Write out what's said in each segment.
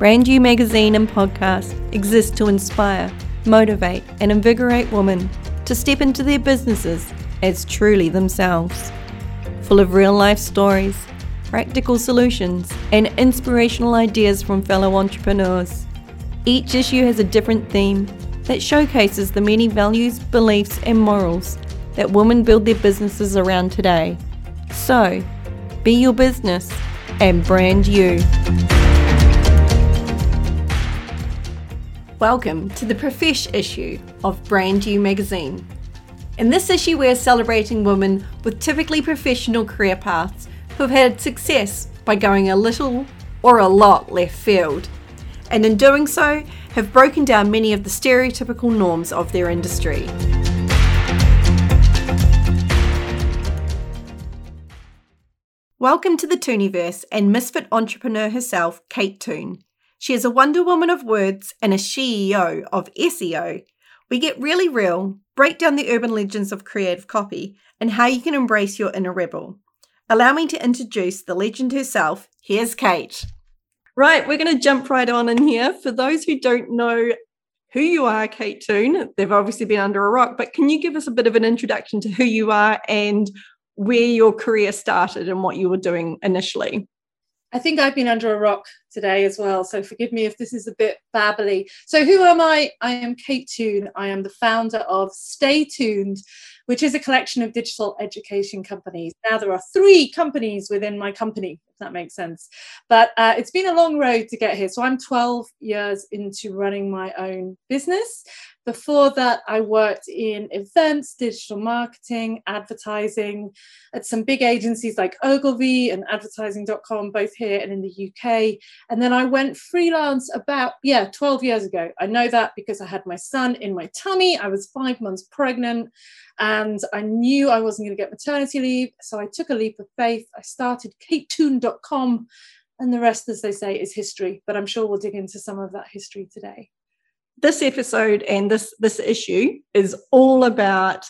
Brand You magazine and podcast exist to inspire, motivate, and invigorate women to step into their businesses as truly themselves. Full of real life stories, practical solutions, and inspirational ideas from fellow entrepreneurs. Each issue has a different theme that showcases the many values, beliefs, and morals that women build their businesses around today. So, be your business and brand you. Welcome to the Profesh issue of Brand You magazine. In this issue, we're celebrating women with typically professional career paths who've had success by going a little or a lot left field, and in doing so, have broken down many of the stereotypical norms of their industry. Welcome to the Tooniverse and misfit entrepreneur herself, Kate Toon. She is a Wonder Woman of words and a CEO of SEO. We get really real, break down the urban legends of creative copy, and how you can embrace your inner rebel. Allow me to introduce the legend herself. Here's Kate. Right, we're going to jump right on in here. For those who don't know who you are, Kate Toon, they've obviously been under a rock, but can you give us a bit of an introduction to who you are and where your career started and what you were doing initially? I think I've been under a rock today as well, so forgive me if this is a bit babbly. So, who am I? I am Kate Toon. I am the founder of Stay Tooned, which is a collection of digital education companies. Now, there are three companies within my company, if that makes sense. But uh, it's been a long road to get here. So, I'm 12 years into running my own business. Before that, I worked in events, digital marketing, advertising at some big agencies like Ogilvy and advertising.com, both here and in the UK. And then I went freelance about, yeah, 12 years ago. I know that because I had my son in my tummy. I was five months pregnant and I knew I wasn't going to get maternity leave. So I took a leap of faith. I started katetoon.com. And the rest, as they say, is history. But I'm sure we'll dig into some of that history today this episode and this this issue is all about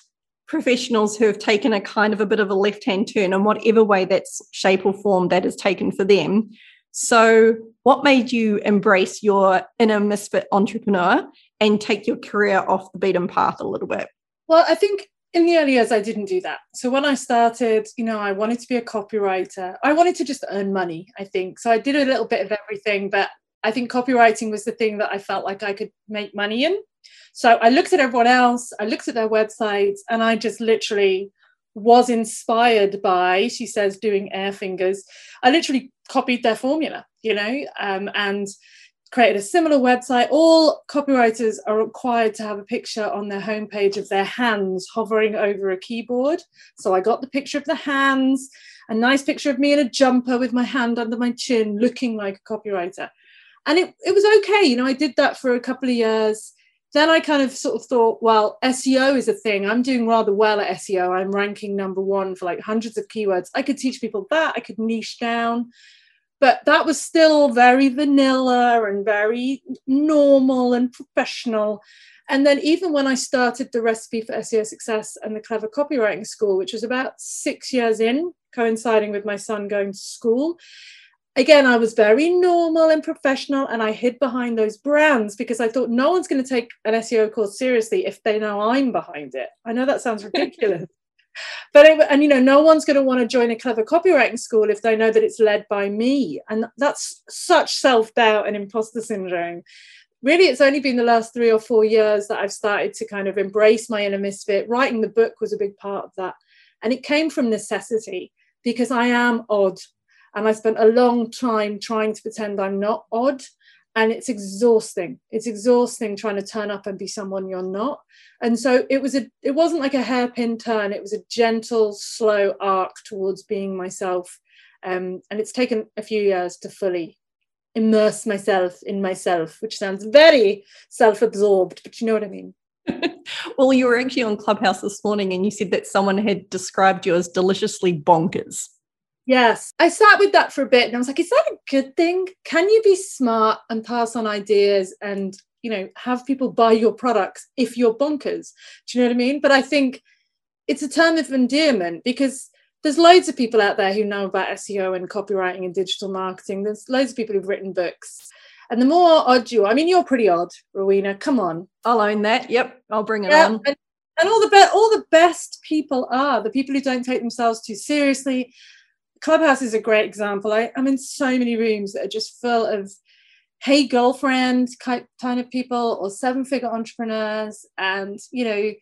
professionals who have taken a kind of a bit of a left hand turn in whatever way that's shape or form that is taken for them. So, what made you embrace your inner misfit entrepreneur and take your career off the beaten path a little bit? Well, I think in the early years, I didn't do that. So, when I started, you know, I wanted to be a copywriter. I wanted to just earn money, I think. So, I did a little bit of everything, but I think copywriting was the thing that I felt like I could make money in. So I looked at everyone else, I looked at their websites, and I just literally was inspired by, she says, doing air fingers. I literally copied their formula, you know, um, and created a similar website. All copywriters are required to have a picture on their homepage of their hands hovering over a keyboard. So I got the picture of the hands, a nice picture of me in a jumper with my hand under my chin, looking like a copywriter and it, it was okay you know i did that for a couple of years then i kind of sort of thought well seo is a thing. I'm doing rather well at seo i'm ranking number one for like hundreds of keywords. I could teach people that. I could niche down. But that was still very vanilla and very normal and professional. And then even when i started the recipe for seo success and the clever copywriting school which was about six years in coinciding with my son going to school again, I was very normal and professional, and I hid behind those brands because I thought no one's going to take an SEO course seriously if they know I'm behind it. I know that sounds ridiculous. but it, and you know no one's going to want to join a clever copywriting school if they know that it's led by me and that's such self-doubt and imposter syndrome really it's only been the last three or four years that i've started to kind of embrace my inner misfit writing the book was a big part of that and it came from necessity because i am odd and I spent a long time trying to pretend I'm not odd. And it's exhausting. It's exhausting trying to turn up and be someone you're not. And so it was a it wasn't like a hairpin turn, it was a gentle, slow arc towards being myself. Um, and it's taken a few years to fully immerse myself in myself, which sounds very self-absorbed, but you know what I mean. well, you were actually on Clubhouse this morning and you said that someone had described you as deliciously bonkers. Yes. I sat with that for a bit and I was like, is that a good thing? Can you be smart and pass on ideas and, you know, have people buy your products if you're bonkers? Do you know what I mean? But I think it's a term of endearment because there's loads of people out there who know about SEO and copywriting and digital marketing. There's loads of people who've written books. And the more odd you are, I mean, you're pretty odd, Rowena. Come on. I'll own that. Yep, I'll bring it yeah, on. And, and all the be- all the best people are the people who don't take themselves too seriously. Clubhouse is a great example. I, I'm in so many rooms that are just full of hey girlfriend kind of people or seven figure entrepreneurs and you know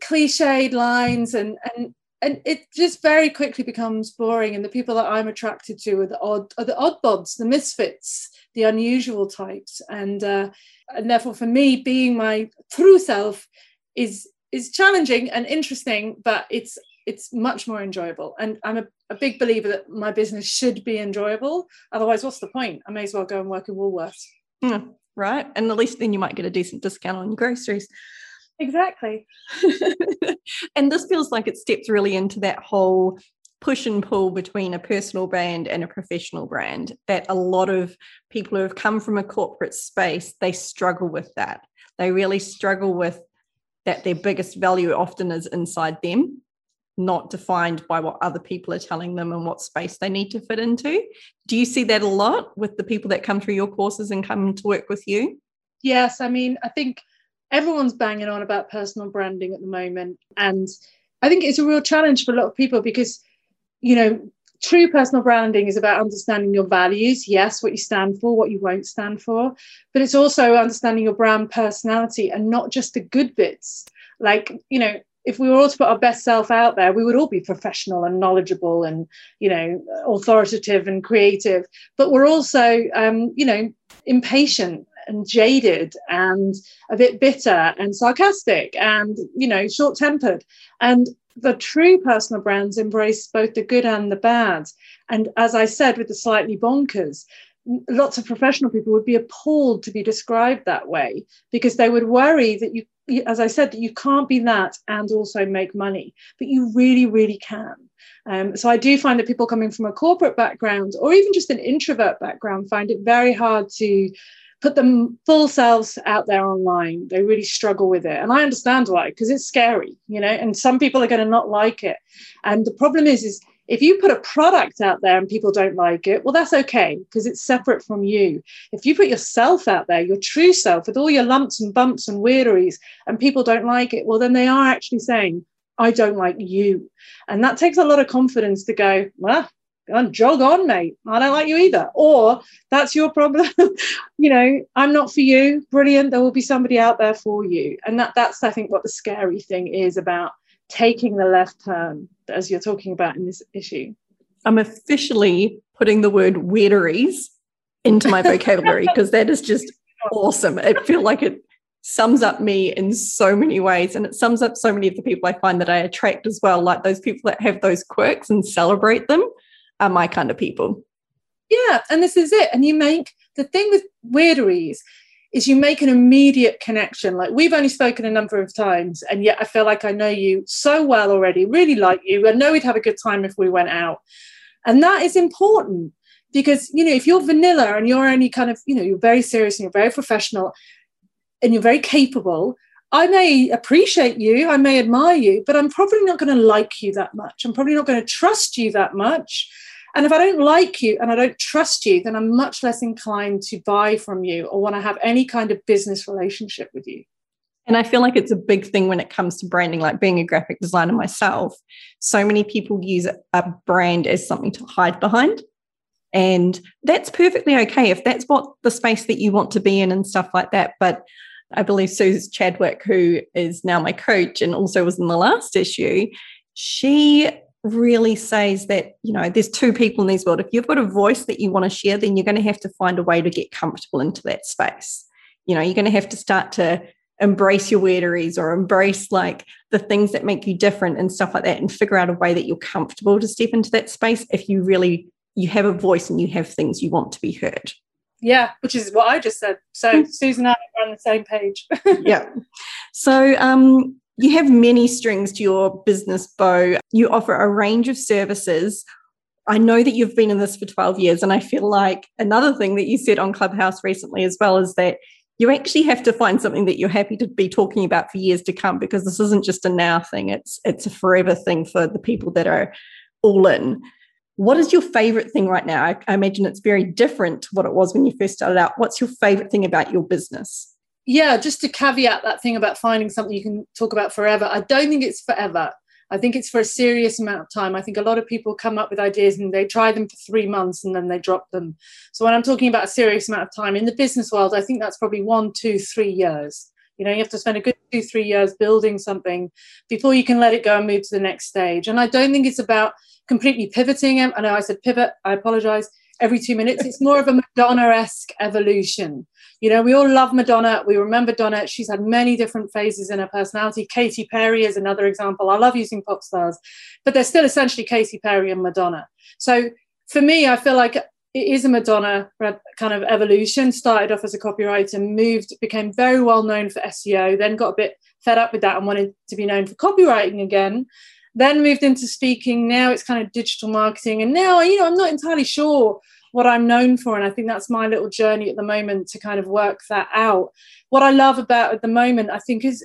cliched lines and and and it just very quickly becomes boring and the people that i'm attracted to are the odd are the oddbods the misfits the unusual types and uh, and therefore for me being my true self is is challenging and interesting but it's it's much more enjoyable. And i'm a, a big believer that my business should be enjoyable. Otherwise what's the point? I may as well go and work in woolworths. Mm, right? And at least then you might get a decent discount on your groceries. Exactly. And this feels like it steps really into that whole push and pull between a personal brand and a professional brand that a lot of people who have come from a corporate space they struggle with that. They really struggle with that their biggest value often is inside them not defined by what other people are telling them and what space they need to fit into. Do you see that a lot with the people that come through your courses and come to work with you? Yes, I mean, I think everyone's banging on about personal branding at the moment. And I think it's a real challenge for a lot of people because, you know, true personal branding is about understanding your values yes what you stand for what you won't stand for but it's also understanding your brand personality and not just the good bits like you know if we were all to put our best self out there, we would all be professional and knowledgeable and, you know, authoritative and creative. But we're also, um, you know, impatient and jaded and a bit bitter and sarcastic and, you know, short tempered. And the true personal brands embrace both the good and the bad. And as I said, with the slightly bonkers, lots of professional people would be appalled to be described that way because they would worry that you as I said, that you can't be that and also make money, but you really, really can. Um, so I do find that people coming from a corporate background or even just an introvert background find it very hard to put them full selves out there online. They really struggle with it. And I understand why, because it's scary, you know, and some people are going to not like it. And the problem is, is if you put a product out there and people don't like it, well, that's okay because it's separate from you. If you put yourself out there, your true self, with all your lumps and bumps and weirderies, and people don't like it, well, then they are actually saying, I don't like you. And that takes a lot of confidence to go, well, on, jog on, mate. I don't like you either. Or that's your problem. you know, I'm not for you. Brilliant. There will be somebody out there for you. And that that's I think what the scary thing is about taking the left turn, as you're talking about in this issue? I'm officially putting the word weirderies into my vocabulary because that is just awesome. I feel like it sums up me in so many ways and it sums up so many of the people I find that I attract as well. Like those people that have those quirks and celebrate them are my kind of people. Yeah, and this is it. And you make the thing with weirderies is you make an immediate connection. Like we've only spoken a number of times, and yet I feel like I know you so well already, really like you. I know we'd have a good time if we went out. And that is important because, you know, if you're vanilla and you're only kind of, you know, you're very serious and you're very professional and you're very capable, I may appreciate you, I may admire you, but I'm probably not going to like you that much. I'm probably not going to trust you that much. And if I don't like you and I don't trust you, then I'm much less inclined to buy from you or want to have any kind of business relationship with you. And I feel like it's a big thing when it comes to branding, like being a graphic designer myself. So many people use a brand as something to hide behind. And that's perfectly okay if that's what the space that you want to be in and stuff like that. But I believe Suze Chadwick, who is now my coach and also was in the last issue, she really says that you know there's two people in this world. If you've got a voice that you want to share then you're going to have to find a way to get comfortable into that space. You know you're going to have to start to embrace your weirderies or embrace like the things that make you different and stuff like that and figure out a way that you're comfortable to step into that space if you really you have a voice and you have things you want to be heard. Yeah which is what i just said. So hmm. susan and i are on the same page. Yeah. So um you have many strings to your business bow. You offer a range of services. I know that you've been in this for 12 years, and I feel like another thing that you said on Clubhouse recently as well is that you actually have to find something that you're happy to be talking about for years to come because this isn't just a now thing, it's it's a forever thing for the people that are all in. what is your favorite thing right now? I, I imagine it's very different to what it was when you first started out. What's your favorite thing about your business? Yeah, just to caveat that thing about finding something you can talk about forever. I don't think it's forever. I think it's for a serious amount of time. I think a lot of people come up with ideas and they try them for three months and then they drop them. So when I'm talking about a serious amount of time in the business world, I think that's probably one, two, three years. You know, you have to spend a good two, three years building something before you can let it go and move to the next stage. And I don't think it's about completely pivoting. I know I said pivot, I apologize, every two minutes. It's more of a Madonna esque evolution. You know, we all love Madonna. We remember Donna. She's had many different phases in her personality. Katy Perry is another example. I love using pop stars, but they're still essentially Katy Perry and Madonna. So for me, I feel like it is a Madonna kind of evolution. Started off as a copywriter, moved, became very well known for SEO, then got a bit fed up with that and wanted to be known for copywriting again. Then moved into speaking. Now it's kind of digital marketing. And now, you know, I'm not entirely sure what I'm known for. And I think that's my little journey at the moment to kind of work that out. What I love about at the moment, I think, is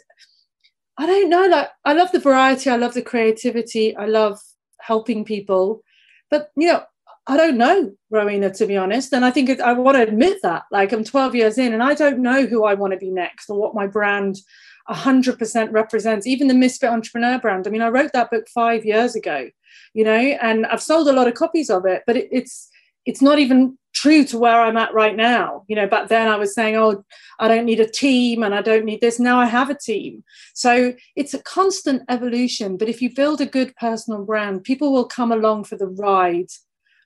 I don't know, like I love the variety, I love the creativity, I love helping people. But you know, I don't know, Rowena, to be honest. And I think I want to admit that. Like I'm 12 years in and I don't know who I want to be next or what my brand 100% represents, even the Misfit Entrepreneur brand. I mean, I wrote that book five years ago, you know, and I've sold a lot of copies of it, but it, it's it's not even true to where I'm at right now. You know, back then I was saying, oh, I don't need a team and I don't need this. Now I have a team. So it's a constant evolution. But if you build a good personal brand, people will come along for the ride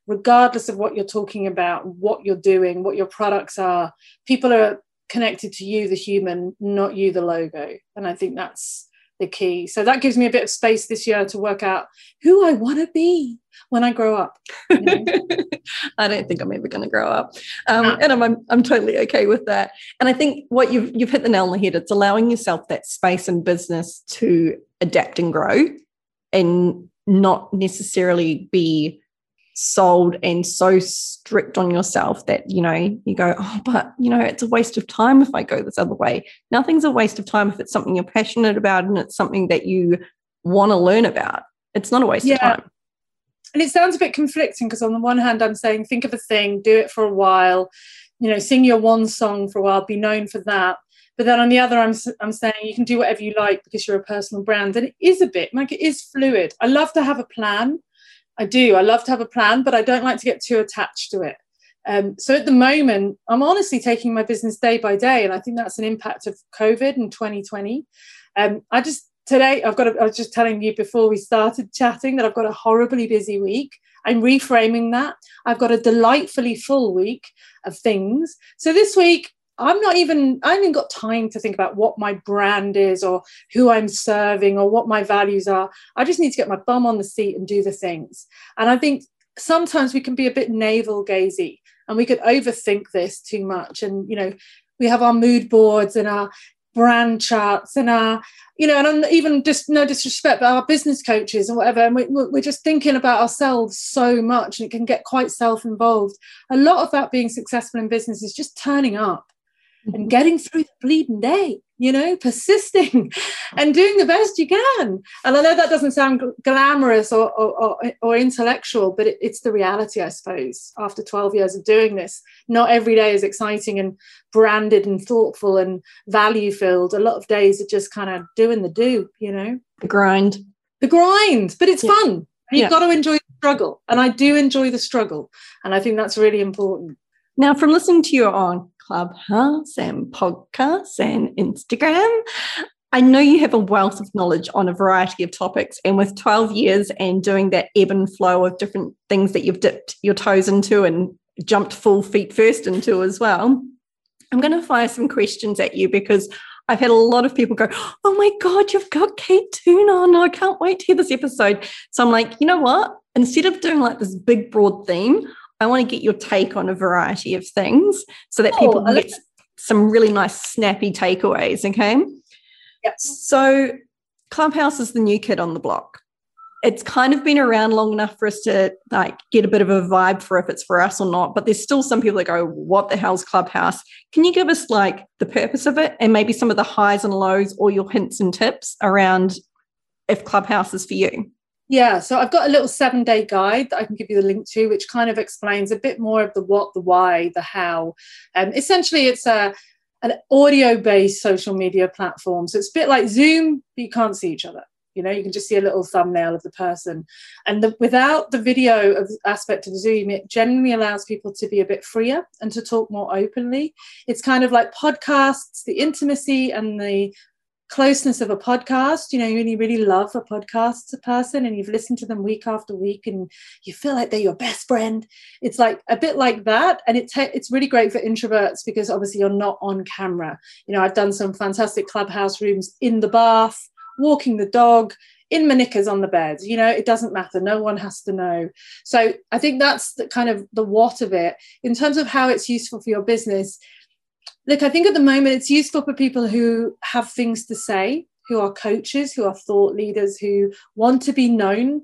regardless of what you're talking about, what you're doing, what your products are. People are connected to you, the human, not you, the logo. And I think that's the key. So that gives me a bit of space this year to work out who I want to be when I grow up. You know? I don't think I'm ever going to grow up, um, no. and I'm, I'm, I'm totally okay with that. And I think what you've you've hit the nail on the head. It's allowing yourself that space in business to adapt and grow, and not necessarily be sold and so strict on yourself that you know you go oh but you know it's a waste of time if i go this other way. Nothing's a waste of time if it's something you're passionate about and it's something that you want to learn about. It's not a waste yeah. of time. And it sounds a bit conflicting because on the one hand i'm saying think of a thing do it for a while you know sing your one song for a while be known for that. But then on the other I'm, I'm saying you can do whatever you like because you're a personal brand. And it is a bit like it is fluid. I love to have a plan I do. I love to have a plan, but I don't like to get too attached to it. Um, so at the moment, I'm honestly taking my business day by day, and I think that's an impact of COVID in 2020. Um, I just today I've got. A, I was just telling you before we started chatting that I've got a horribly busy week. I'm reframing that. I've got a delightfully full week of things. So this week I'm not even, I haven't got time to think about what my brand is or who I'm serving or what my values are. I just need to get my bum on the seat and do the things. And I think sometimes we can be a bit navel gazy and we could overthink this too much. And, you know, we have our mood boards and our brand charts and our, you know, and even just no disrespect, but our business coaches and whatever. And we, we're just thinking about ourselves so much and it can get quite self involved. A lot of that being successful in business is just turning up and mm-hmm. getting through the bleeding day, you know, persisting and doing the best you can. And I know that doesn't sound glamorous or, or, or, or intellectual, but it, it's the reality, I suppose, after 12 years of doing this. Not every day is exciting and branded and thoughtful and value filled. A lot of days are just kind of doing the do, you know. The grind. The grind, but it's yeah. fun. You've yeah. got to enjoy the struggle. And I do enjoy the struggle. And I think that's really important. Now, from listening to you on Clubhouse and podcasts and Instagram. I know you have a wealth of knowledge on a variety of topics, and with 12 years and doing that ebb and flow of different things that you've dipped your toes into and jumped full feet first into as well, I'm going to fire some questions at you because I've had a lot of people go, Oh my God, you've got Kate Toon on. I can't wait to hear this episode. So I'm like, you know what? Instead of doing like this big, broad theme, I want to get your take on a variety of things so that oh, people get some really nice, snappy takeaways. Okay. Yep. So, Clubhouse is the new kid on the block. It's kind of been around long enough for us to like get a bit of a vibe for if it's for us or not. But there's still some people that go, "What the hell's Clubhouse?" Can you give us like the purpose of it and maybe some of the highs and lows, or your hints and tips around if Clubhouse is for you? Yeah, so I've got a little seven day guide that I can give you the link to, which kind of explains a bit more of the what, the why, the how. And um, essentially, it's a an audio based social media platform. So it's a bit like Zoom, but you can't see each other. You know, you can just see a little thumbnail of the person. And the, without the video of aspect of Zoom, it generally allows people to be a bit freer and to talk more openly. It's kind of like podcasts, the intimacy and the closeness of a podcast. You know you really love a podcast person and you've listened to them week after week and you feel like they're your best friend. It's like a bit like that. And it it's really great for introverts because obviously you're not on camera. You know i've done some fantastic clubhouse rooms in the bath walking the dog in my knickers on the bed. You know it doesn't matter. No one has to know. So i think that's the kind of the what of it. In terms of how it's useful for your business look, I think at the moment it's useful for people who have things to say, who are coaches, who are thought leaders, who want to be known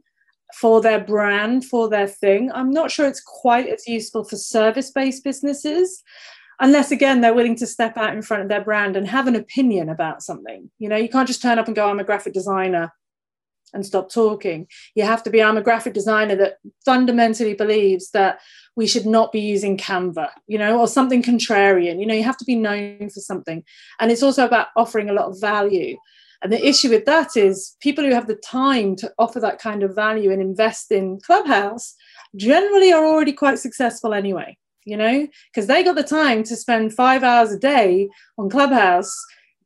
for their brand, for their thing. I'm not sure it's quite as useful for service based businesses. Unless again they're willing to step out in front of their brand and have an opinion about something. You know, you can't just turn up and go, I'm a graphic designer and stop talking. You have to be, I'm a graphic designer that fundamentally believes that we should not be using Canva, you know, or something contrarian. You know, you have to be known for something. And it's also about offering a lot of value. And the issue with that is people who have the time to offer that kind of value and invest in Clubhouse generally are already quite successful anyway, you know, because they got the time to spend five hours a day on Clubhouse.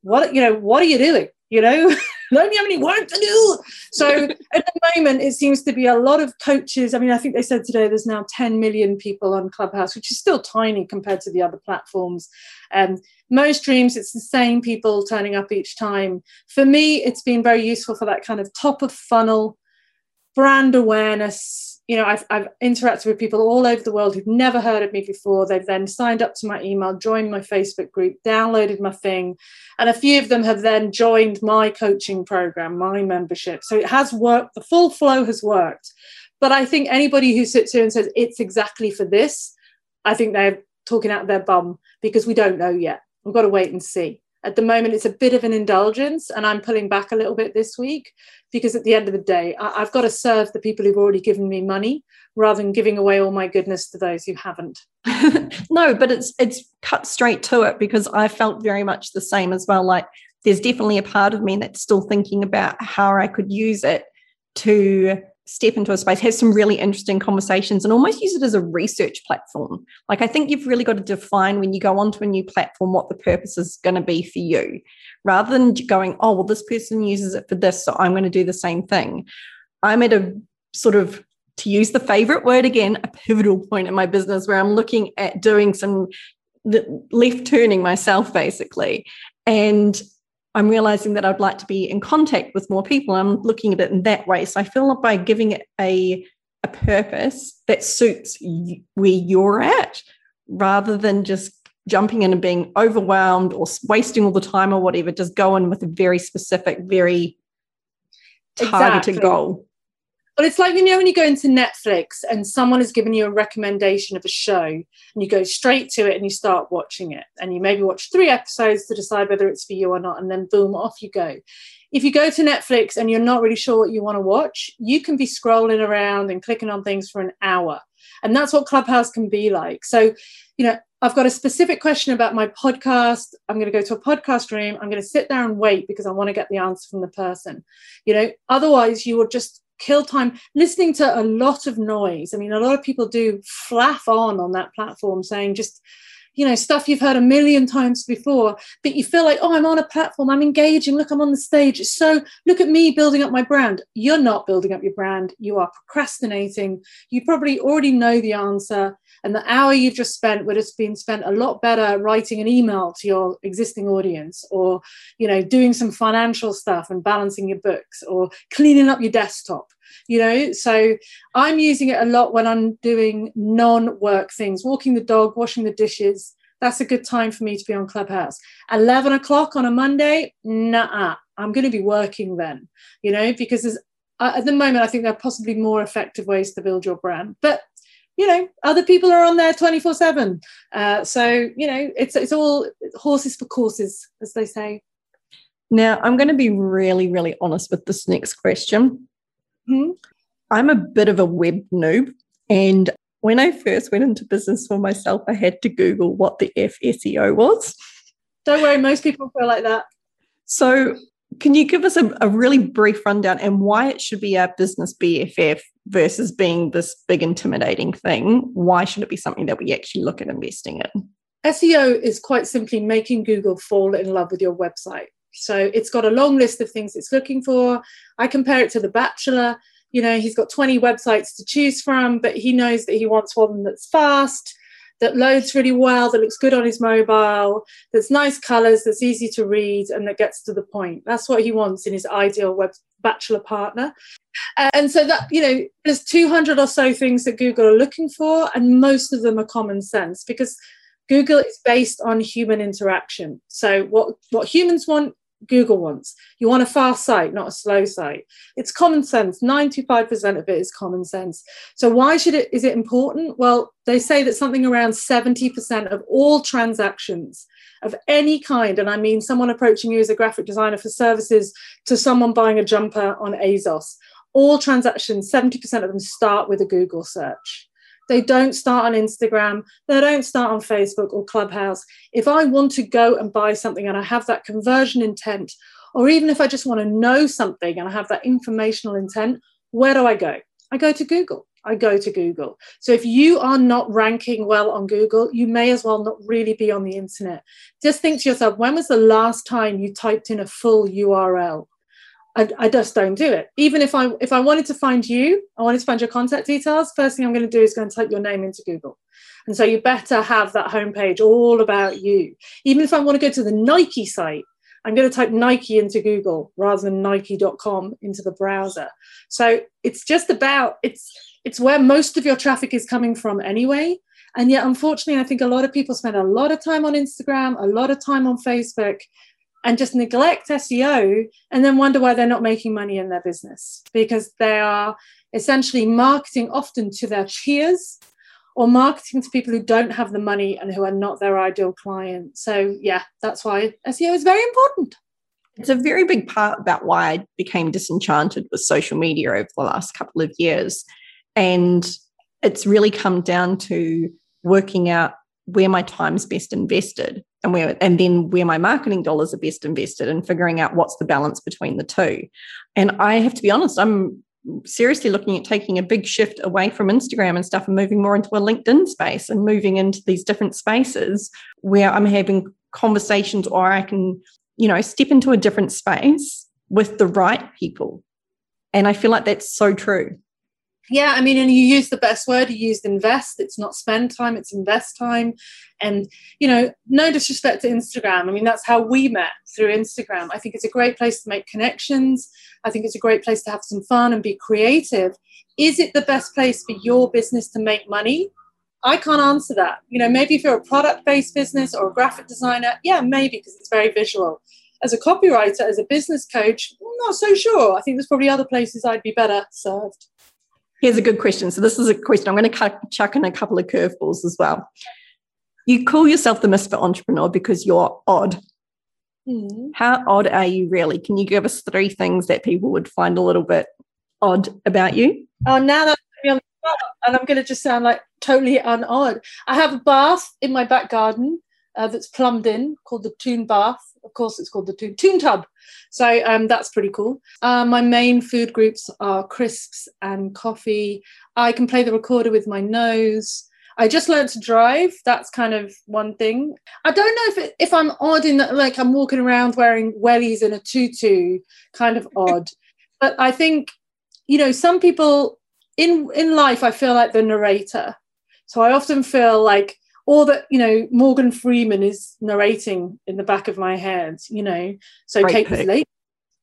What, you know, what are you doing? You know, don't you have any work to do? So at the moment, it seems to be a lot of coaches. I mean, I think they said today there's now 10 million people on Clubhouse, which is still tiny compared to the other platforms. Um, most streams, it's the same people turning up each time. For me, it's been very useful for that kind of top of funnel brand awareness you know, I've, I've interacted with people all over the world who've never heard of me before. They've then signed up to my email, joined my Facebook group, downloaded my thing, and a few of them have then joined my coaching program, my membership. So it has worked, the full flow has worked. But I think anybody who sits here and says it's exactly for this, I think they're talking out their bum because we don't know yet. We've got to wait and see at the moment it's a bit of an indulgence and i'm pulling back a little bit this week because at the end of the day I, have got to serve the people who've already given me money rather than giving away all my goodness to those who haven't. No but it's it's cut straight to it because i felt very much the same as well. Like there's definitely a part of me that's still thinking about how i could use it to step into a space, have some really interesting conversations, and almost use it as a research platform. Like, I think you've really got to define when you go onto a new platform what the purpose is going to be for you, rather than going, oh, well, this person uses it for this, so I'm going to do the same thing. I'm at a sort of, to use the favorite word again, a pivotal point in my business where I'm looking at doing some left turning myself, basically. And I'm realizing that I'd like to be in contact with more people. I'm looking at it in that way. So I feel like by giving it a, a purpose that suits you, where you're at, rather than just jumping in and being overwhelmed or wasting all the time or whatever, just go in with a very specific, very targeted exactly. goal. But it's like, you know, when you go into Netflix and someone has given you a recommendation of a show and you go straight to it and you start watching it and you maybe watch three episodes to decide whether it's for you or not, and then boom, off you go. If you go to Netflix and you're not really sure what you want to watch, you can be scrolling around and clicking on things for an hour. And that's what Clubhouse can be like. So, you know, I've got a specific question about my podcast. I'm going to go to a podcast room. I'm going to sit there and wait because I want to get the answer from the person. You know, otherwise you will just kill time listening to a lot of noise. I mean a lot of people do flaff on on that platform saying just you know stuff you've heard a million times before but you feel like oh i'm on a platform i'm engaging look i'm on the stage. So look at me building up my brand. You're not building up your brand. You are procrastinating. You probably already know the answer and the hour you've just spent would have been spent a lot better writing an email to your existing audience or you know doing some financial stuff and balancing your books or cleaning up your desktop you know? So i'm using it a lot when i'm doing non-work things walking the dog washing the dishes. That's a good time for me to be on clubhouse. 11 o'clock on a monday? Nah i'm going to be working then you know? Because there's uh, at the moment i think there are possibly more effective ways to build your brand but you know other people are on there 24 uh, 7 so you know it's it's all horses for courses as they say. Now i'm going to be really really honest with this next question mm-hmm. I'm a bit of a web noob. And when I first went into business for myself, I had to Google what the F SEO was. Don't worry, most people feel like that. So, can you give us a, a really brief rundown and why it should be our business BFF versus being this big, intimidating thing? Why should it be something that we actually look at investing in? SEO is quite simply making Google fall in love with your website. So it's got a long list of things it's looking for. I compare it to The Bachelor. You know, he's got 20 websites to choose from, but he knows that he wants one that's fast, that loads really well, that looks good on his mobile, that's nice colors, that's easy to read, and that gets to the point. That's what he wants in his ideal web bachelor partner. Uh, and so that, you know, there's 200 or so things that Google are looking for, and most of them are common sense because Google is based on human interaction. So what, what humans want, Google wants. You want a fast site, not a slow site. It's common sense. 95% of it is common sense. So why should it is it important? Well, they say that something around 70% of all transactions of any kind, and I mean someone approaching you as a graphic designer for services to someone buying a jumper on ASOS, all transactions, 70% of them start with a Google search. They don't start on Instagram. They don't start on Facebook or Clubhouse. If I want to go and buy something and I have that conversion intent, or even if I just want to know something and I have that informational intent, where do I go? I go to Google. I go to Google. So if you are not ranking well on Google, you may as well not really be on the internet. Just think to yourself, when was the last time you typed in a full URL? I, I, just don't do it. Even if I if I wanted to find you, I wanted to find your contact details. First thing I'm going to do is go and type your name into Google. And so you better have that homepage all about you. Even if I want to go to the Nike site, I'm going to type Nike into Google rather than Nike.com into the browser. So it's just about it's it's where most of your traffic is coming from anyway. And yet, unfortunately, I think a lot of people spend a lot of time on Instagram, a lot of time on Facebook, and just neglect SEO and then wonder why they're not making money in their business because they are essentially marketing often to their peers or marketing to people who don't have the money and who are not their ideal client. So, yeah, that's why SEO is very important. It's a very big part about why I became disenchanted with social media over the last couple of years. And it's really come down to working out where my time is best invested and where and then where my marketing dollars are best invested and figuring out what's the balance between the two. And i have to be honest i'm seriously looking at taking a big shift away from instagram and stuff and moving more into a linkedin space and moving into these different spaces where i'm having conversations or i can you know step into a different space with the right people. And i feel like that's so true yeah i mean and you use the best word you used invest it's not spend time it's invest time. And you know no disrespect to instagram i mean that's how we met through instagram. I think it's a great place to make connections. I think it's a great place to have some fun and be creative. Is it the best place for your business to make money? I can't answer that. You know maybe if you're a product based business or a graphic designer yeah maybe because it's very visual. As a copywriter as a business coach I'm not so sure. I think there's probably other places i'd be better served Here's a good question. So, this is a question I'm going to chuck in a couple of curveballs as well. You call yourself the misfit entrepreneur because you're odd. Mm. How odd are you really? Can you give us three things that people would find a little bit odd about you? Oh, now that and I'm going to just sound like totally unodd. I have a bath in my back garden uh, that's plumbed in called the Toon Bath of course, it's called the Toon, toon Tub. So um, that's pretty cool. Uh, my main food groups are crisps and coffee. I can play the recorder with my nose. I just learned to drive. That's kind of one thing. I don't know if it, if I'm odd in that, like I'm walking around wearing wellies and a tutu, kind of odd. but I think, you know, some people in in life, I feel like the narrator. So I often feel like or that you know Morgan Freeman is narrating in the back of my head, you know. So Great Kate pick. was late.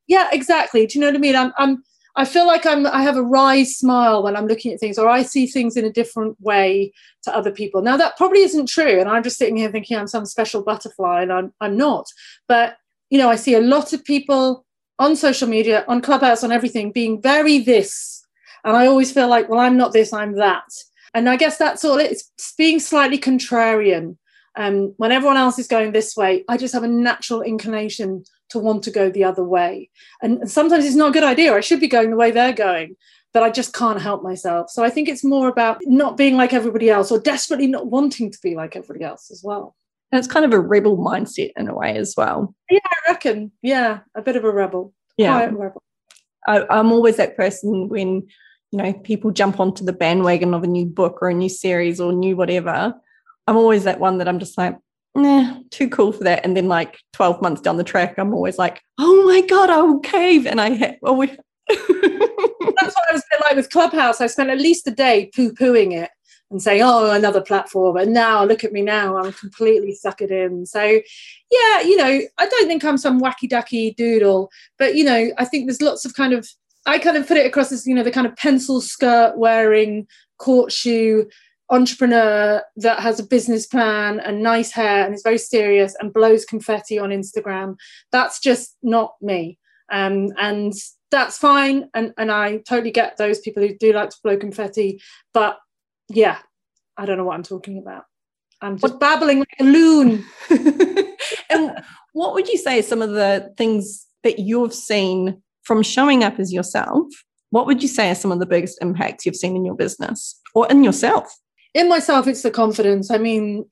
Yeah, exactly. Do you know what I mean? I'm, I'm I feel like I'm I have a wry smile when I'm looking at things, or I see things in a different way to other people. Now that probably isn't true, and I'm just sitting here thinking I'm some special butterfly, and I'm I'm not. But you know, I see a lot of people on social media, on Clubhouse, on everything, being very this, and I always feel like, well, I'm not this, I'm that. And I guess that's all it's being slightly contrarian. Um, when everyone else is going this way, I just have a natural inclination to want to go the other way. And sometimes it's not a good idea. I should be going the way they're going. but I just can't help myself. So I think it's more about not being like everybody else or desperately not wanting to be like everybody else as well. And it's kind of a rebel mindset in a way as well. Yeah, I reckon. Yeah, a bit of a rebel. Yeah. Rebel. I, I'm always that person when, you know, people jump onto the bandwagon of a new book or a new series or new whatever. I'm always that one that I'm just like, nah, too cool for that. And then like 12 months down the track, I'm always like, oh my God, I will cave. And I ha- always That's what I was like with Clubhouse. I spent at least a day poo pooing it and saying, oh, another platform. And now look at me now. I'm completely suckered in. So, yeah, you know, I don't think I'm some wacky ducky doodle, but, you know, I think there's lots of kind of, I kind of put it across as, you know, the kind of pencil skirt wearing, court shoe entrepreneur that has a business plan and nice hair and is very serious and blows confetti on Instagram. That's just not me. Um, and that's fine. And, and I totally get those people who do like to blow confetti. But yeah, I don't know what I'm talking about. I'm just what? babbling like a loon. and what would you say some of the things that you've seen from showing up as yourself? What would you say are some of the biggest impacts you've seen in your business or in yourself? In myself, it's the confidence. I mean,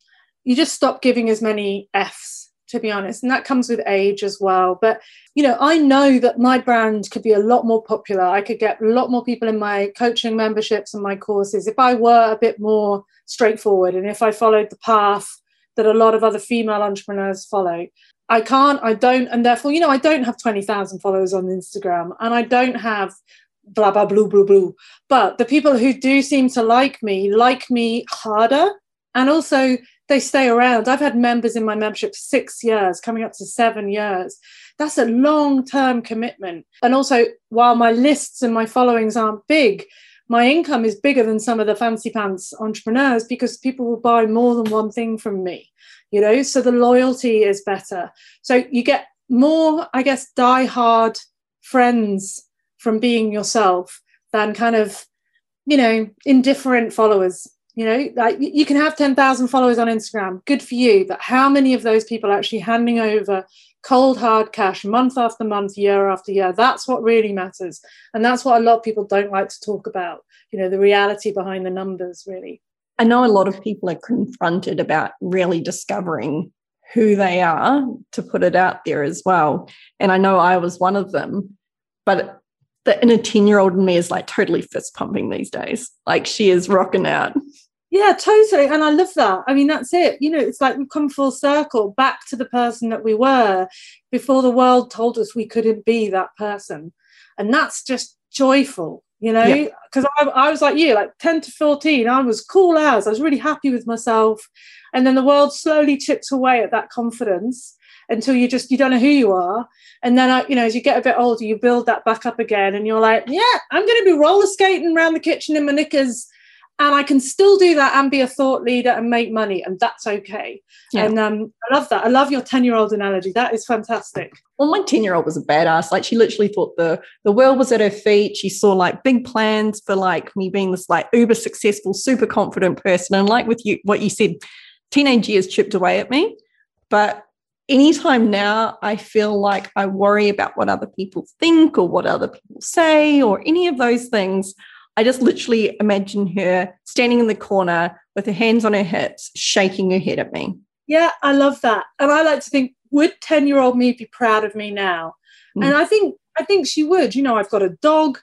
you just stop giving as many F's to be honest. And that comes with age as well. But, you know, I know that my brand could be a lot more popular. I could get a lot more people in my coaching memberships and my courses if I were a bit more straightforward and if I followed the path that a lot of other female entrepreneurs follow. I can't, I don't, and therefore, you know, I don't have 20,000 followers on Instagram and I don't have blah, blah, blue, blue, blue. But the people who do seem to like me like me harder and also they stay around. I've had members in my membership six years, coming up to seven years. That's a long term commitment. And also, while my lists and my followings aren't big, my income is bigger than some of the fancy pants entrepreneurs because people will buy more than one thing from me, you know, so the loyalty is better. So you get more, I guess, die hard friends from being yourself than kind of, you know, indifferent followers you know like you can have 10,000 followers on Instagram good for you but how many of those people are actually handing over cold hard cash month after month year after year that's what really matters and that's what a lot of people don't like to talk about you know the reality behind the numbers really i know a lot of people are confronted about really discovering who they are to put it out there as well and i know i was one of them but the inner 10 year old in me is like totally fist pumping these days. Like she is rocking out. Yeah, totally. And I love that. I mean, that's it. You know, it's like we've come full circle back to the person that we were before the world told us we couldn't be that person. And that's just joyful, you know, because yeah. I, I was like you, like 10 to 14, I was cool as I was really happy with myself. And then the world slowly chips away at that confidence until you just you don't know who you are and then I, you know as you get a bit older you build that back up again and you're like yeah i'm going to be roller skating around the kitchen in my knickers and I can still do that and be a thought leader and make money, and that's okay. Yeah. And um, I love that. I love your ten-year-old analogy. That is fantastic. Well, my ten-year-old was a badass. Like she literally thought the the world was at her feet. She saw like big plans for like me being this like uber successful, super confident person. And like with you, what you said, teenage years chipped away at me, but anytime now I feel like I worry about what other people think or what other people say or any of those things, I just literally imagine her standing in the corner with her hands on her hips, shaking her head at me. Yeah, I love that. And I like to think, would 10 year old me be proud of me now? Mm. And I think I think she would. You know, I've got a dog.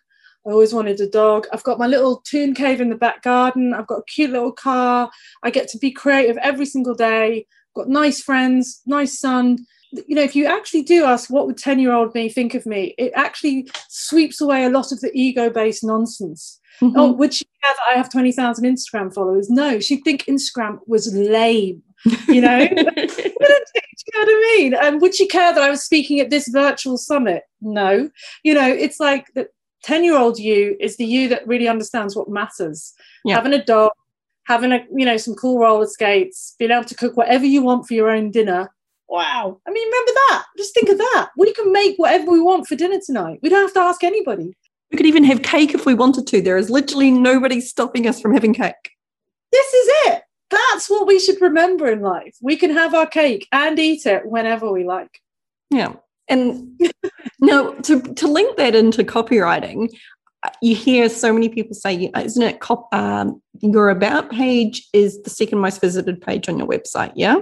I always wanted a dog. I've got my little toon cave in the back garden. I've got a cute little car. I get to be creative every single day got nice friends, nice son. You know, if you actually do ask what would 10 year old me think of me, it actually sweeps away a lot of the ego based nonsense. Mm-hmm. Oh, would she care that I have 20,000 Instagram followers? No, she'd think Instagram was lame, you know? you know what I mean? And would she care that I was speaking at this virtual summit? No. You know, it's like the 10 year old you is the you that really understands what matters. Yeah. Having a dog, having a you know some cool roller skates, being able to cook whatever you want for your own dinner. Wow. I mean, remember that. Just think of that. We can make whatever we want for dinner tonight. We don't have to ask anybody. We could even have cake if we wanted to. There is literally nobody stopping us from having cake. This is it. That's what we should remember in life. We can have our cake and eat it whenever we like. Yeah. And now to, to link that into copywriting, you hear so many people say, isn't it? Cop, um, your about page is the second most visited page on your website. Yeah.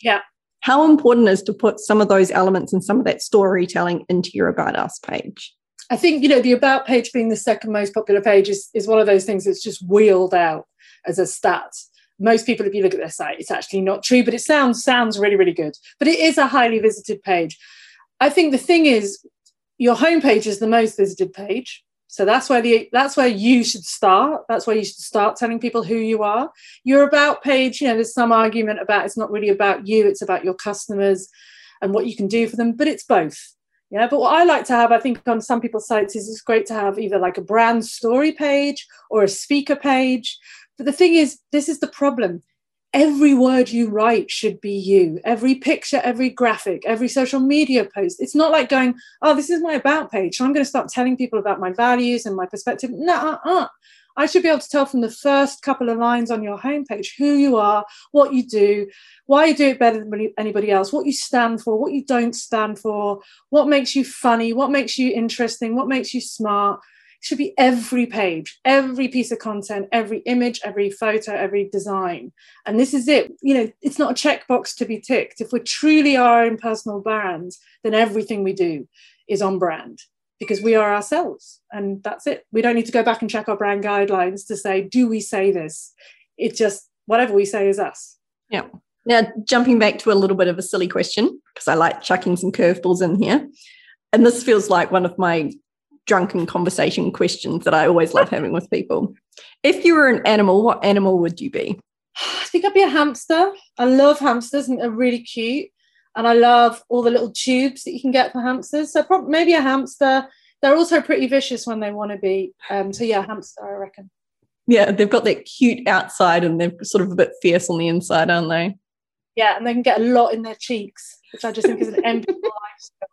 Yeah. How important is to put some of those elements and some of that storytelling into your about us page? I think you know the about page being the second most popular page is, is one of those things that's just wheeled out as a stat. Most people, if you look at their site, it's actually not true, but it sounds sounds really really good. But it is a highly visited page. I think the thing is, your homepage is the most visited page, so that's where the that's where you should start. That's where you should start telling people who you are. Your about page, you know, there's some argument about it's not really about you, it's about your customers and what you can do for them, but it's both yeah, but what I like to have, I think, on some people's sites is it's great to have either like a brand story page or a speaker page. But the thing is, this is the problem. Every word you write should be you. Every picture, every graphic, every social media post. It's not like going, oh, this is my about page. So I'm going to start telling people about my values and my perspective. No, uh-uh. I should be able to tell from the first couple of lines on your homepage who you are, what you do, why you do it better than anybody else, what you stand for, what you don't stand for, what makes you funny, what makes you interesting, what makes you smart. It should be every page, every piece of content, every image, every photo, every design. And this is it. You know, it's not a checkbox to be ticked. If we're truly our own personal brand, then everything we do is on brand because we are ourselves and that's it. We don't need to go back and check our brand guidelines to say do we say this? It just whatever we say is us. Yeah. Now jumping back to a little bit of a silly question because i like chucking some curveballs in here and this feels like one of my drunken conversation questions that i always love having with people. If you were an animal what animal would you be? I think i'd be a hamster. I love hamsters and they're really cute and I love all the little tubes that you can get for hamsters. So probably maybe a hamster. They're also pretty vicious when they want to be. Um, so yeah, hamster, I reckon. Yeah, they've got that cute outside and they're sort of a bit fierce on the inside, aren't they? Yeah, and they can get a lot in their cheeks, which I just think is an enviable lifestyle.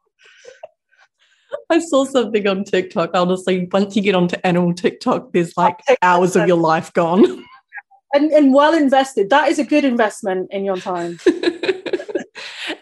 I saw something on TikTok. Honestly, once you get onto animal TikTok, there's like hours of your life gone. And, and well invested. That is a good investment in your time.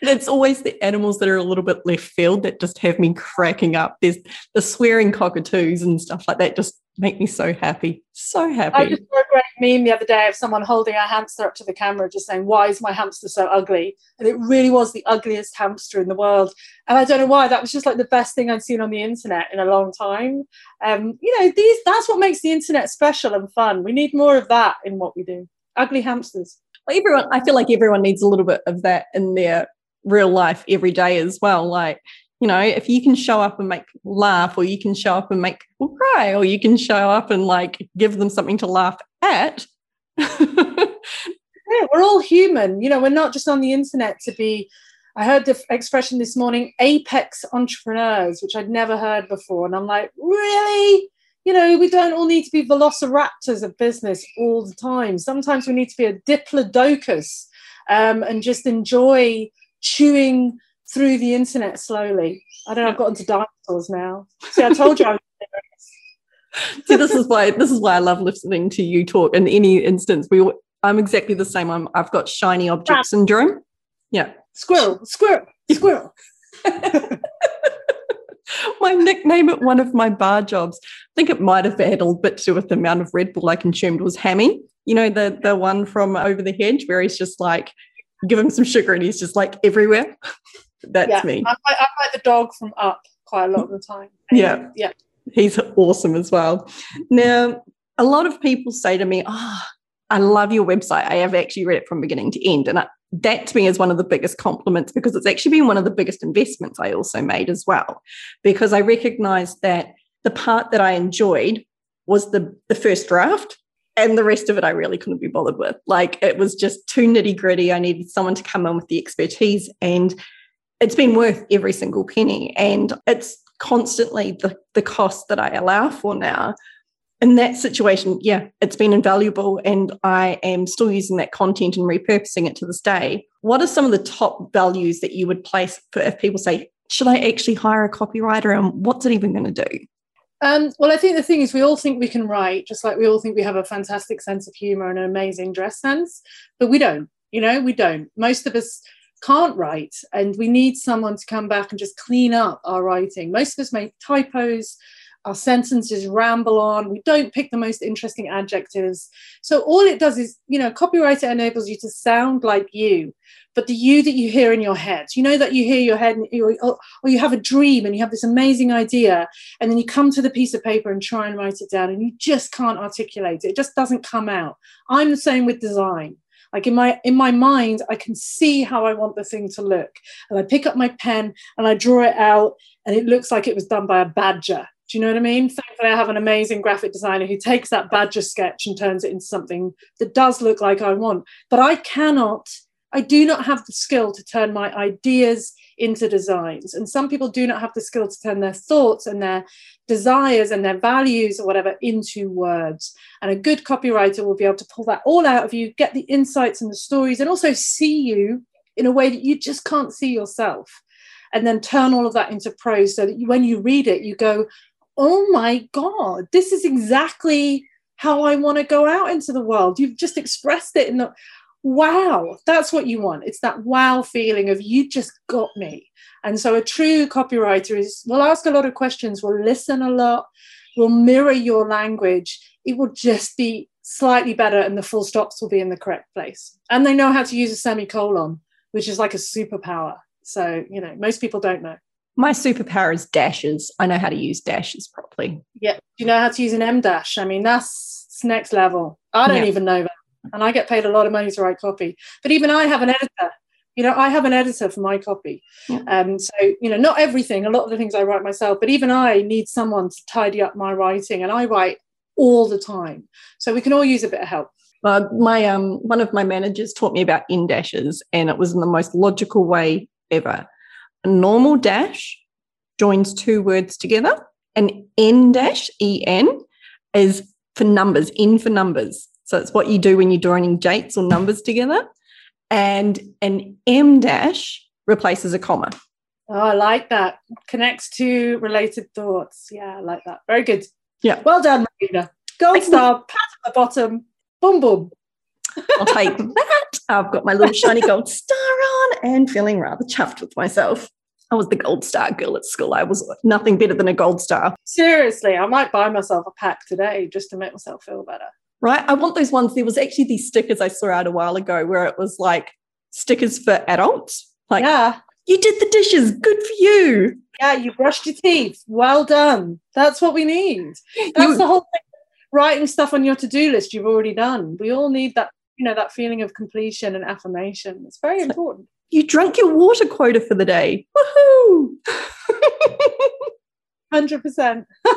it's always the animals that are a little bit left field that just have me cracking up. There's the swearing cockatoos and stuff like that just make me so happy. So happy. I just saw a great meme the other day of someone holding a hamster up to the camera just saying, Why is my hamster so ugly? And it really was the ugliest hamster in the world. And I don't know why. That was just like the best thing I'd seen on the internet in a long time. Um, you know, these that's what makes the internet special and fun. We need more of that in what we do. Ugly hamsters. Well, everyone, I feel like everyone needs a little bit of that in their real life every day as well. Like, you know, if you can show up and make laugh, or you can show up and make people cry, or you can show up and like give them something to laugh at. yeah, we're all human. You know, we're not just on the internet to be. I heard the expression this morning, apex entrepreneurs, which I'd never heard before. And I'm like, really? You know, we don't all need to be velociraptors of business all the time. Sometimes we need to be a diplodocus um, and just enjoy chewing through the internet slowly. I don't know, I've got into dinosaurs now. See, I told you I was See, this is why this is why I love listening to you talk. In any instance, we I'm exactly the same. I'm I've got shiny object syndrome. Yeah. Squirrel, squirrel, squirrel. my nickname at one of my bar jobs, I think it might have had a little bit to do with the amount of Red Bull I consumed, was Hammy. You know, the the one from Over the Hedge where he's just like, give him some sugar and he's just like everywhere. That's yeah, me. I'm like, I'm like the dog from Up quite a lot of the time. And yeah. Yeah. He's awesome as well. Now, a lot of people say to me, Oh, I love your website. I have actually read it from beginning to end. And I, that to me is one of the biggest compliments because it's actually been one of the biggest investments I also made as well. Because I recognized that the part that I enjoyed was the, the first draft and the rest of it I really couldn't be bothered with. Like it was just too nitty gritty. I needed someone to come in with the expertise, and it's been worth every single penny. And it's constantly the, the cost that I allow for now. In that situation, yeah, it's been invaluable, and I am still using that content and repurposing it to this day. What are some of the top values that you would place for if people say, should I actually hire a copywriter, and what's it even going to do? Um, well, I think the thing is, we all think we can write, just like we all think we have a fantastic sense of humor and an amazing dress sense, but we don't. You know, we don't. Most of us can't write, and we need someone to come back and just clean up our writing. Most of us make typos. Our sentences ramble on. We don't pick the most interesting adjectives. So all it does is, you know, copywriter enables you to sound like you, but the you that you hear in your head. You know that you hear your head, or, or you have a dream and you have this amazing idea, and then you come to the piece of paper and try and write it down, and you just can't articulate it. It just doesn't come out. I'm the same with design like in my in my mind i can see how i want the thing to look and i pick up my pen and i draw it out and it looks like it was done by a badger do you know what i mean thankfully i have an amazing graphic designer who takes that badger sketch and turns it into something that does look like i want but i cannot I do not have the skill to turn my ideas into designs. And some people do not have the skill to turn their thoughts and their desires and their values or whatever into words. And a good copywriter will be able to pull that all out of you, get the insights and the stories, and also see you in a way that you just can't see yourself. And then turn all of that into prose so that you, when you read it, you go, oh my God, this is exactly how I want to go out into the world. You've just expressed it in the wow, that's what you want. It's that wow feeling of you just got me. And so a true copywriter is will ask a lot of questions, will listen a lot, will mirror your language. It will just be slightly better and the full stops will be in the correct place. And they know how to use a semicolon, which is like a superpower. So, you know, most people don't know. My superpower is dashes. I know how to use dashes properly. Yeah. Do you know how to use an em dash? I mean, that's next level. I don't yeah. even know that and I get paid a lot of money to write copy. But even I have an editor. You know, I have an editor for my copy. Yeah. Um, so, you know, not everything, a lot of the things I write myself, but even I need someone to tidy up my writing, and I write all the time. So we can all use a bit of help. Uh, my um, one of my managers taught me about en dashes, and it was in the most logical way ever. A normal dash joins two words together. An en dash, en, is for numbers, in for numbers. So it's what you do when you're joining dates or numbers together. And an em dash replaces a comma. Oh, I like that. Connects to related thoughts. Yeah, I like that. Very good. Yeah. Well done, Marina. Gold star, pat at the bottom. Boom, boom. I'll take that. I've got my little shiny gold star on and feeling rather chuffed with myself. I was the gold star girl at school. I was nothing better than a gold star. Seriously, I might buy myself a pack today just to make myself feel better right? I want those ones. There was actually these stickers I saw out a while ago where it was like stickers for adults. Like, yeah, you did the dishes. Good for you. Yeah, you brushed your teeth. Well done. That's what we need. That's you, the whole thing. Writing stuff on your to-do list you've already done. We all need that, you know, that feeling of completion and affirmation. It's very important. You drank your water quota for the day. Woohoo! Hundred percent.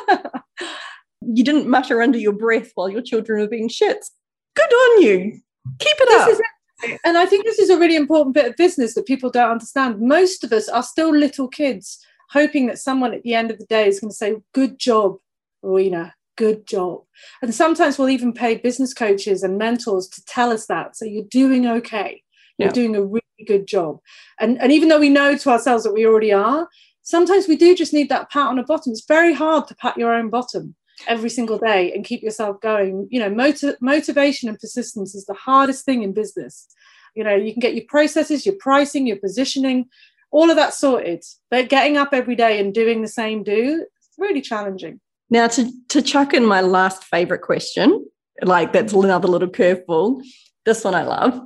you didn't mutter under your breath while your children were being shits. Good on you. Keep it this up. Is, and I think this is a really important bit of business that people don't understand. Most of us are still little kids, hoping that someone at the end of the day is going to say, Good job, Rowena. Good job. And sometimes we'll even pay business coaches and mentors to tell us that. So you're doing okay. You're yeah. doing a really good job. And, and even though we know to ourselves that we already are, sometimes we do just need that pat on the bottom. It's very hard to pat your own bottom every single day and keep yourself going you know motiv- motivation and persistence is the hardest thing in business you know you can get your processes your pricing your positioning all of that sorted but getting up every day and doing the same do it's really challenging now to to chuck in my last favorite question like that's another little curveball this one i love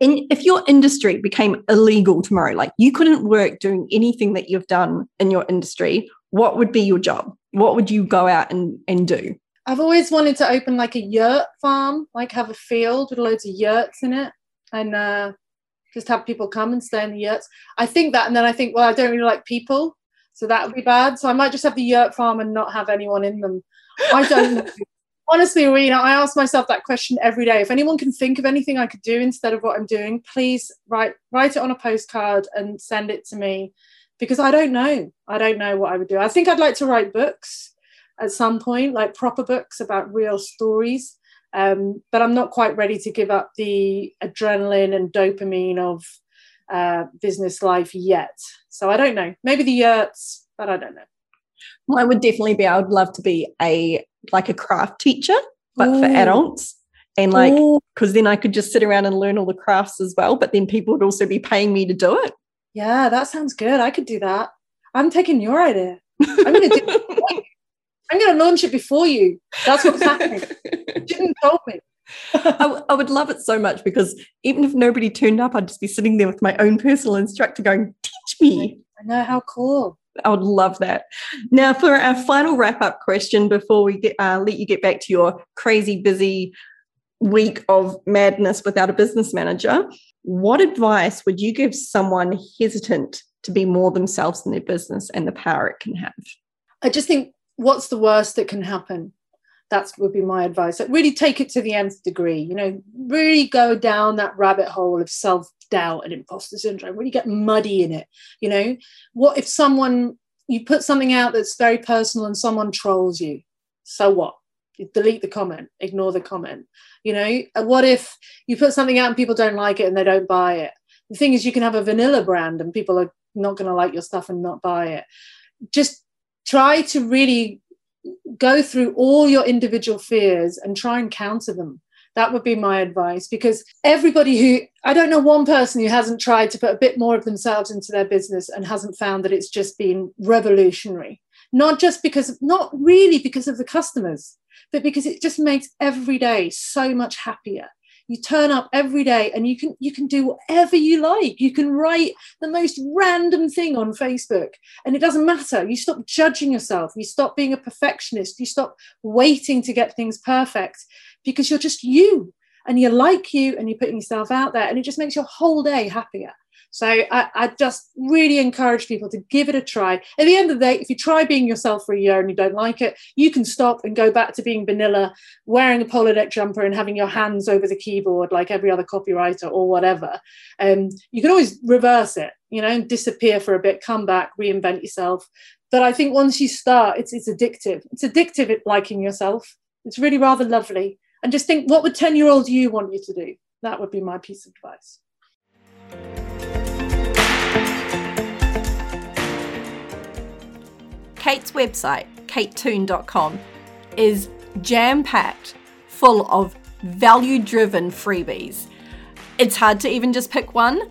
if your industry became illegal tomorrow like you couldn't work doing anything that you've done in your industry what would be your job? What would you go out and, and do? I've always wanted to open like a yurt farm, like have a field with loads of yurts in it and uh, just have people come and stay in the yurts. I think that, and then I think, well, I don't really like people, so that would be bad. So I might just have the yurt farm and not have anyone in them. I don't know. Honestly, Rena, I ask myself that question every day. If anyone can think of anything I could do instead of what I'm doing, please write write it on a postcard and send it to me because I don't know. I don't know what I would do. I think I'd like to write books at some point, like proper books about real stories. Um, but I'm not quite ready to give up the adrenaline and dopamine of uh, business life yet. So I don't know. Maybe the yurts, but I don't know. Well, I would definitely be. I would love to be a like a craft teacher, but Ooh. for adults, and like because then I could just sit around and learn all the crafts as well. But then people would also be paying me to do it. Yeah, that sounds good. I could do that. I'm taking your idea. I'm going to do I'm going to launch it before you. That's what's happening. you didn't tell me. I, would love it so much because even if nobody turned up, I'd just be sitting there with my own personal instructor going, teach me. I know how cool. I would love that. Now, for our final wrap up question before we get, uh, let you get back to your crazy busy week of madness without a business manager, what advice would you give someone hesitant to be more themselves in their business and the power it can have? I just think what's the worst that can happen? That would be my advice. Like really take it to the nth degree, you know, really go down that rabbit hole of self doubt and imposter syndrome, really get muddy in it. You know, what if someone, you put something out that's very personal and someone trolls you? So what? You delete the comment, ignore the comment. You know, uh, what if you put something out and people don't like it and they don't buy it? The thing is, you can have a vanilla brand and people are not going to like your stuff and not buy it. Just try to really go through all your individual fears and try and counter them. That would be my advice because everybody who, I don't know one person who hasn't tried to put a bit more of themselves into their business and hasn't found that it's just been revolutionary. Not just because, not really because of the customers, but because it just makes every day so much happier you turn up every day and you can you can do whatever you like. You can write the most random thing on facebook and it doesn't matter. You stop judging yourself. You stop being a perfectionist. You stop waiting to get things perfect because you're just you and you like you and you're putting yourself out there and it just makes your whole day happier so I, I, just really encourage people to give it a try. At the end of the day, if you try being yourself for a year and you don't like it, you can stop and go back to being vanilla, wearing a polo neck jumper and having your hands over the keyboard like every other copywriter or whatever. Um, you can always reverse it, you know, disappear for a bit, come back, reinvent yourself. But I think once you start, it's it's addictive. It's addictive at liking yourself. It's really rather lovely. And just think, what would 10 year old you want you to do? That would be my piece of advice. Kate's website, katetoon.com, is jam packed full of value driven freebies. It's hard to even just pick one,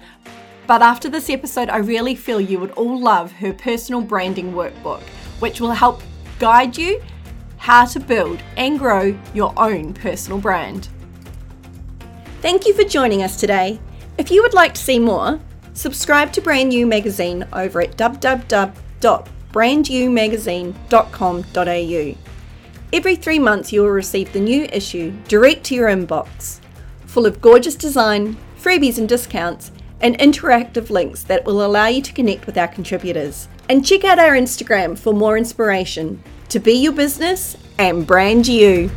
but after this episode, I really feel you would all love her personal branding workbook, which will help guide you how to build and grow your own personal brand. Thank you for joining us today. If you would like to see more, subscribe to Brand New Magazine over at www brandnewmagazine.com.au. Every three months, you will receive the new issue direct to your inbox, full of gorgeous design, freebies and discounts, and interactive links that will allow you to connect with our contributors. And check out our Instagram for more inspiration to be your business and brand you.